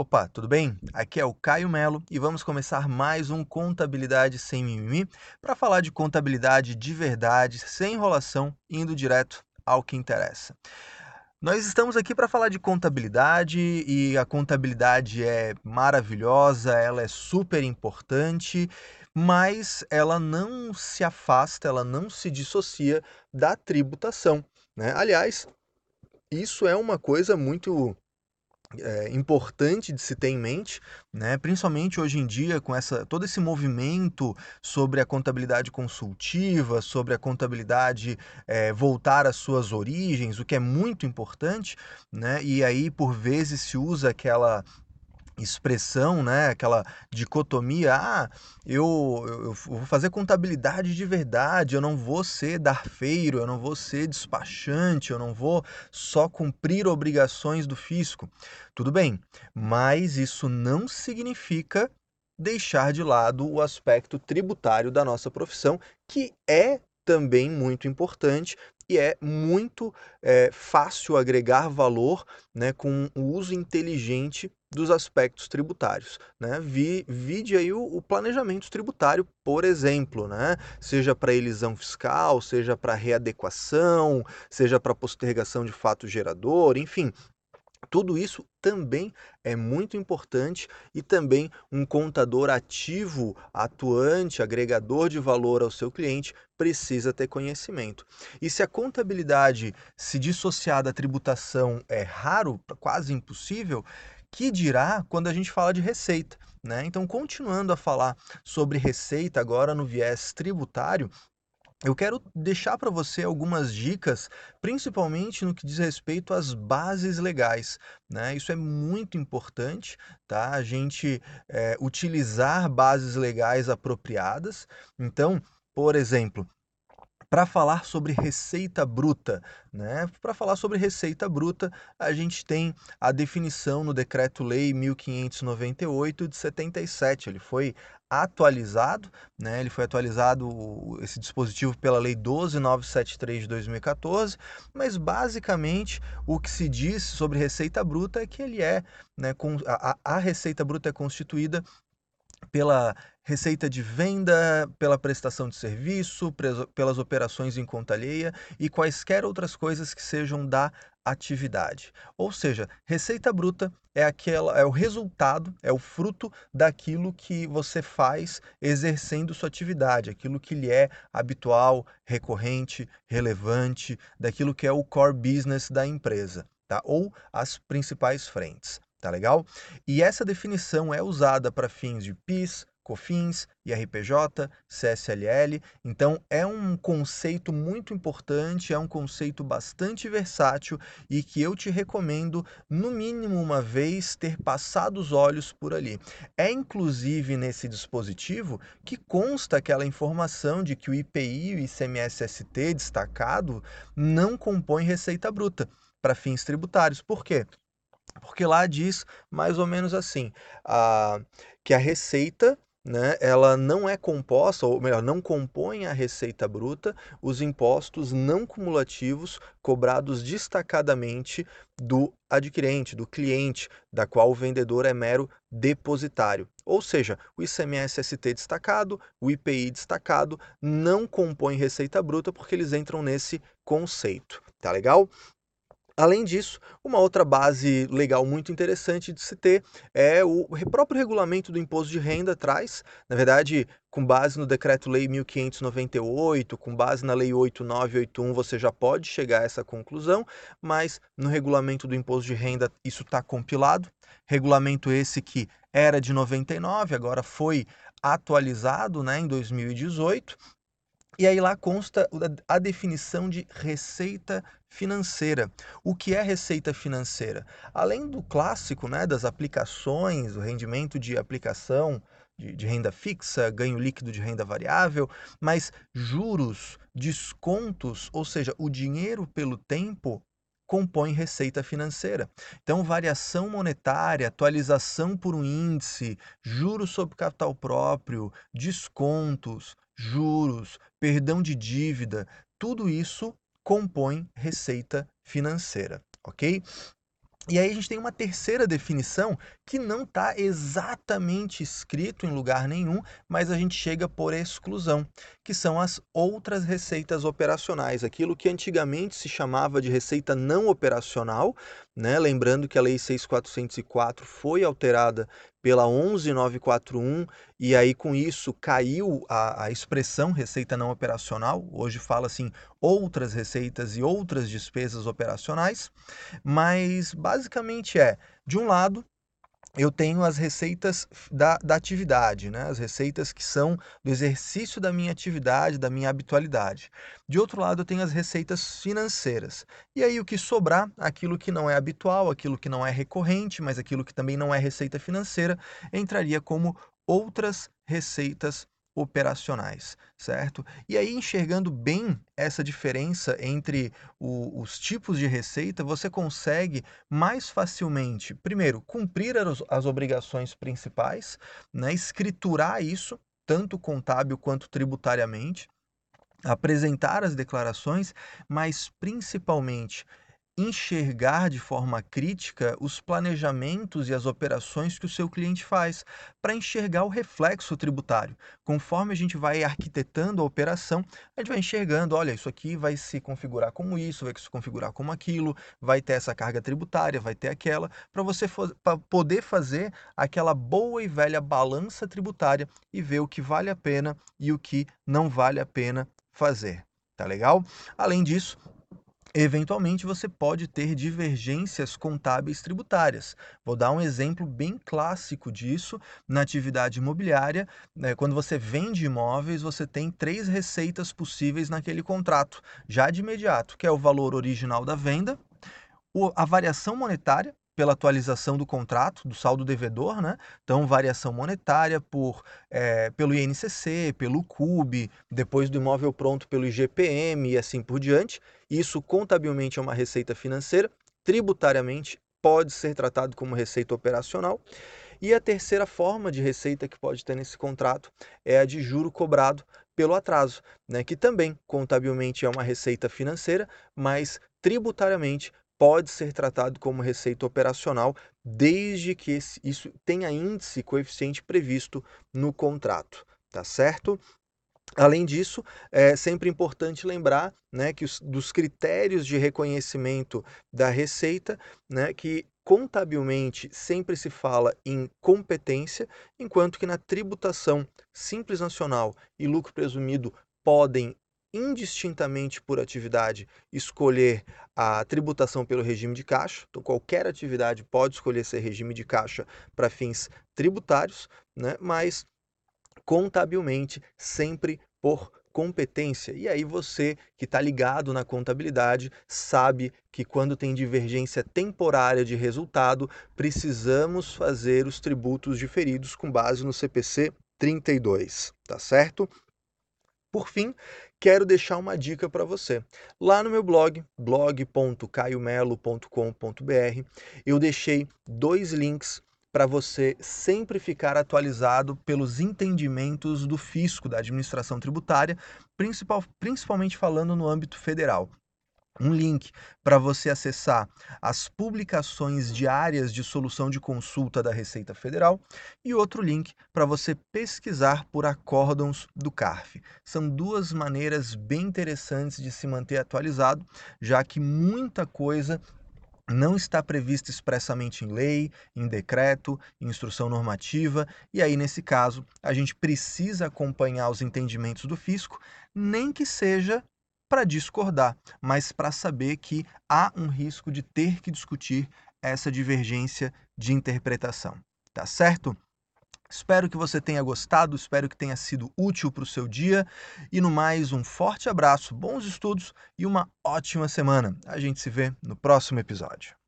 Opa, tudo bem? Aqui é o Caio Melo e vamos começar mais um Contabilidade Sem Mimimi para falar de contabilidade de verdade, sem enrolação, indo direto ao que interessa. Nós estamos aqui para falar de contabilidade e a contabilidade é maravilhosa, ela é super importante, mas ela não se afasta, ela não se dissocia da tributação. Né? Aliás, isso é uma coisa muito é, importante de se ter em mente, né? principalmente hoje em dia, com essa, todo esse movimento sobre a contabilidade consultiva, sobre a contabilidade é, voltar às suas origens, o que é muito importante, né? e aí por vezes se usa aquela expressão, né, aquela dicotomia, ah, eu, eu, vou fazer contabilidade de verdade, eu não vou ser darfeiro, eu não vou ser despachante, eu não vou só cumprir obrigações do fisco. Tudo bem, mas isso não significa deixar de lado o aspecto tributário da nossa profissão, que é também muito importante e é muito é, fácil agregar valor né, com o uso inteligente dos aspectos tributários. Né? Vi, vide aí o, o planejamento tributário, por exemplo, né? seja para elisão fiscal, seja para readequação, seja para postergação de fato gerador, enfim, tudo isso também é muito importante e também um contador ativo, atuante, agregador de valor ao seu cliente precisa ter conhecimento. E se a contabilidade se dissociar da tributação é raro, quase impossível, que dirá quando a gente fala de receita? Né? Então, continuando a falar sobre receita agora no viés tributário, eu quero deixar para você algumas dicas, principalmente no que diz respeito às bases legais. Né? Isso é muito importante, tá? A gente é, utilizar bases legais apropriadas. Então, por exemplo, para falar sobre receita bruta. Né? Para falar sobre receita bruta, a gente tem a definição no Decreto-Lei 1598 de 77. Ele foi atualizado, né? Ele foi atualizado esse dispositivo pela Lei 12973 de 2014, mas basicamente o que se diz sobre receita bruta é que ele é, né, a, a receita bruta é constituída pela receita de venda, pela prestação de serviço, pelas operações em conta alheia e quaisquer outras coisas que sejam da atividade. Ou seja, receita bruta é aquela é o resultado, é o fruto daquilo que você faz exercendo sua atividade, aquilo que lhe é habitual, recorrente, relevante, daquilo que é o core business da empresa, tá? Ou as principais frentes. Tá legal? E essa definição é usada para fins de PIS, COFINS, IRPJ, CSLL. Então é um conceito muito importante, é um conceito bastante versátil e que eu te recomendo no mínimo uma vez ter passado os olhos por ali. É inclusive nesse dispositivo que consta aquela informação de que o IPI e o ICMS-ST destacado não compõem receita bruta para fins tributários. Por quê? Porque lá diz mais ou menos assim, a, que a receita né, ela não é composta, ou melhor, não compõe a receita bruta os impostos não cumulativos cobrados destacadamente do adquirente, do cliente, da qual o vendedor é mero depositário. Ou seja, o ICMS-ST destacado, o IPI destacado não compõem receita bruta porque eles entram nesse conceito. Tá legal? Além disso, uma outra base legal muito interessante de se ter é o próprio regulamento do imposto de renda traz, na verdade, com base no Decreto-Lei 1598, com base na Lei 8981, você já pode chegar a essa conclusão, mas no regulamento do imposto de renda isso está compilado. Regulamento esse que era de 99, agora foi atualizado né, em 2018 e aí lá consta a definição de receita financeira. O que é receita financeira? Além do clássico, né, das aplicações, o rendimento de aplicação de, de renda fixa, ganho líquido de renda variável, mas juros, descontos, ou seja, o dinheiro pelo tempo compõe receita financeira. Então, variação monetária, atualização por um índice, juros sobre capital próprio, descontos, juros, perdão de dívida, tudo isso compõe receita financeira, ok? E aí a gente tem uma terceira definição que não está exatamente escrito em lugar nenhum, mas a gente chega por exclusão, que são as outras receitas operacionais, aquilo que antigamente se chamava de receita não operacional, né? Lembrando que a Lei 6404 foi alterada pela 11941 e aí com isso caiu a, a expressão receita não operacional. Hoje fala assim outras receitas e outras despesas operacionais, mas basicamente é de um lado eu tenho as receitas da, da atividade, né? as receitas que são do exercício da minha atividade, da minha habitualidade. De outro lado, eu tenho as receitas financeiras. E aí, o que sobrar, aquilo que não é habitual, aquilo que não é recorrente, mas aquilo que também não é receita financeira, entraria como outras receitas operacionais, certo? E aí, enxergando bem essa diferença entre o, os tipos de receita, você consegue mais facilmente, primeiro, cumprir as, as obrigações principais, né? escriturar isso, tanto contábil quanto tributariamente, apresentar as declarações, mas principalmente enxergar de forma crítica os planejamentos e as operações que o seu cliente faz, para enxergar o reflexo tributário. Conforme a gente vai arquitetando a operação, a gente vai enxergando, olha, isso aqui vai se configurar como isso, vai se configurar como aquilo, vai ter essa carga tributária, vai ter aquela, para você pra poder fazer aquela boa e velha balança tributária e ver o que vale a pena e o que não vale a pena fazer. Tá legal? Além disso, Eventualmente, você pode ter divergências contábeis tributárias. Vou dar um exemplo bem clássico disso na atividade imobiliária. Né? Quando você vende imóveis, você tem três receitas possíveis naquele contrato, já de imediato, que é o valor original da venda, a variação monetária, pela atualização do contrato, do saldo devedor, né? Então, variação monetária por, é, pelo INCC, pelo CUB, depois do imóvel pronto pelo IGPM e assim por diante. Isso contabilmente é uma receita financeira, tributariamente pode ser tratado como receita operacional. E a terceira forma de receita que pode ter nesse contrato é a de juro cobrado pelo atraso, né, que também contabilmente é uma receita financeira, mas tributariamente pode ser tratado como receita operacional, desde que isso tenha índice coeficiente previsto no contrato, tá certo? Além disso, é sempre importante lembrar né, que os, dos critérios de reconhecimento da receita, né, que contabilmente sempre se fala em competência, enquanto que na tributação simples nacional e lucro presumido podem indistintamente por atividade escolher a tributação pelo regime de caixa. Então, qualquer atividade pode escolher ser regime de caixa para fins tributários, né? mas contabilmente sempre por competência. E aí você que está ligado na contabilidade sabe que quando tem divergência temporária de resultado, precisamos fazer os tributos diferidos com base no CPC 32, tá certo? Por fim, quero deixar uma dica para você. Lá no meu blog, blog.caiomelo.com.br, eu deixei dois links para você sempre ficar atualizado pelos entendimentos do fisco, da administração tributária, principal, principalmente falando no âmbito federal um link para você acessar as publicações diárias de solução de consulta da Receita Federal e outro link para você pesquisar por acórdons do CARF. São duas maneiras bem interessantes de se manter atualizado, já que muita coisa não está prevista expressamente em lei, em decreto, em instrução normativa, e aí, nesse caso, a gente precisa acompanhar os entendimentos do fisco, nem que seja para discordar, mas para saber que há um risco de ter que discutir essa divergência de interpretação. Tá certo? Espero que você tenha gostado, espero que tenha sido útil para o seu dia. E no mais, um forte abraço, bons estudos e uma ótima semana. A gente se vê no próximo episódio.